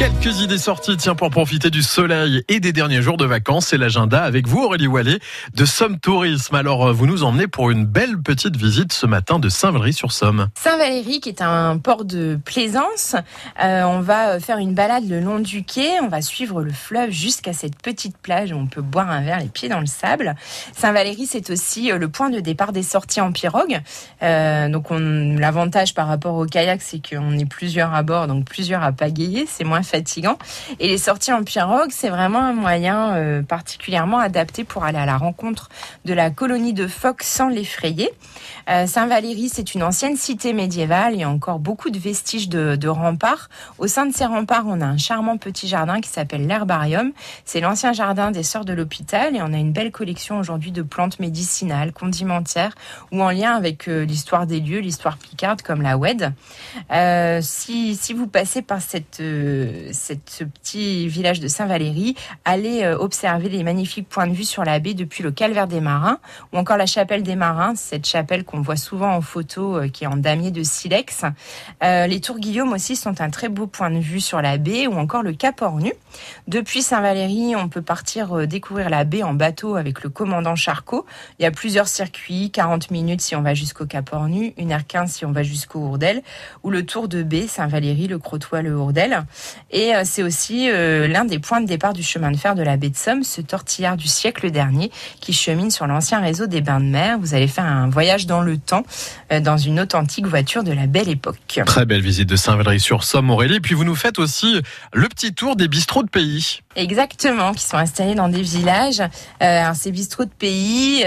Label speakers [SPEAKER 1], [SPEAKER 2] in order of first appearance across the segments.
[SPEAKER 1] Quelques idées sorties, tiens, pour profiter du soleil et des derniers jours de vacances. C'est l'agenda avec vous, Aurélie Wallet, de Somme Tourisme. Alors, euh, vous nous emmenez pour une belle petite visite ce matin de Saint-Valery-sur-Somme.
[SPEAKER 2] Saint-Valery, qui est un port de plaisance. Euh, on va faire une balade le long du quai. On va suivre le fleuve jusqu'à cette petite plage où on peut boire un verre les pieds dans le sable. Saint-Valery, c'est aussi euh, le point de départ des sorties en pirogue. Euh, donc, l'avantage par rapport au kayak, c'est qu'on est plusieurs à bord, donc plusieurs à pagayer. C'est moins fatigant. Et les sorties en pirogue, c'est vraiment un moyen euh, particulièrement adapté pour aller à la rencontre de la colonie de phoques sans l'effrayer. Euh, Saint-Valéry, c'est une ancienne cité médiévale. Il y a encore beaucoup de vestiges de, remparts. Au sein de ces remparts, on a un charmant petit jardin qui s'appelle l'herbarium. C'est l'ancien jardin des sœurs de l'hôpital et on a une belle collection aujourd'hui de plantes médicinales, condimentaires ou en lien avec euh, l'histoire des lieux, l'histoire picarde comme la WED. Euh, si, si vous passez par cette, ce petit village de Saint-Valéry, allez observer les magnifiques points de vue sur la baie depuis le calvaire des ou encore la chapelle des marins, cette chapelle qu'on voit souvent en photo euh, qui est en damier de silex. Euh, les tours Guillaume aussi sont un très beau point de vue sur la baie ou encore le Cap Ornu. Depuis Saint-Valéry, on peut partir découvrir la baie en bateau avec le commandant Charcot. Il y a plusieurs circuits, 40 minutes si on va jusqu'au Cap Ornu, 1h15 si on va jusqu'au Hourdel, ou le tour de baie Saint-Valéry, le Crotoy, le Hourdel. Et euh, c'est aussi euh, l'un des points de départ du chemin de fer de la baie de Somme, ce tortillard du siècle dernier qui chemine sur l'ancien réseau des bains de mer. Vous allez faire un voyage dans le temps euh, dans une authentique voiture de la belle époque.
[SPEAKER 1] Très belle visite de Saint-Valery-sur-Somme, Aurélie. Puis vous nous faites aussi le petit tour des bistrots de pays.
[SPEAKER 2] Exactement, qui sont installés dans des villages. Euh, ces bistrots de pays,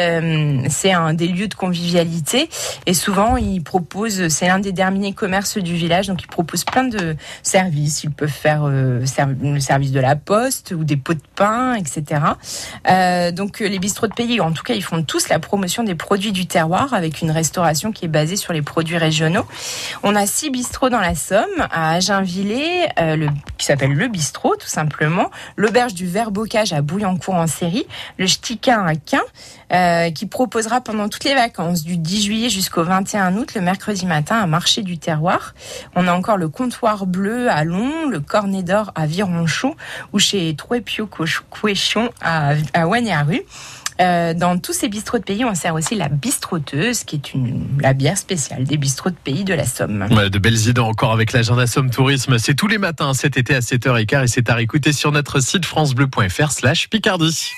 [SPEAKER 2] c'est un des lieux de convivialité et souvent ils proposent, c'est l'un des derniers commerces du village, donc ils proposent plein de services. Ils peuvent faire euh, le service de la poste ou des pots de pain, etc. Euh, donc euh, les bistrots de pays, en tout cas, ils font tous la promotion des produits du terroir avec une restauration qui est basée sur les produits régionaux. On a six bistrots dans la Somme, à Aginvillers, le, qui s'appelle le bistrot tout simplement, l'auberge du Verbocage à Bouillancourt en série, le Ch'tiquin à Quin, qui proposera pendant toutes les vacances du 10 juillet jusqu'au 21 août le mercredi matin un marché du terroir. On a encore le comptoir bleu à Long, le Cornet d'Or à Vironchon ou chez Trouépio Couéchon à, à euh, dans tous ces bistrots de pays, on sert aussi la bistroteuse, qui est une, la bière spéciale des bistrots de pays de la Somme.
[SPEAKER 1] de belles idées encore avec l'agenda Somme Tourisme. C'est tous les matins cet été à 7h15 et c'est à réécouter sur notre site francebleu.fr slash Picardie.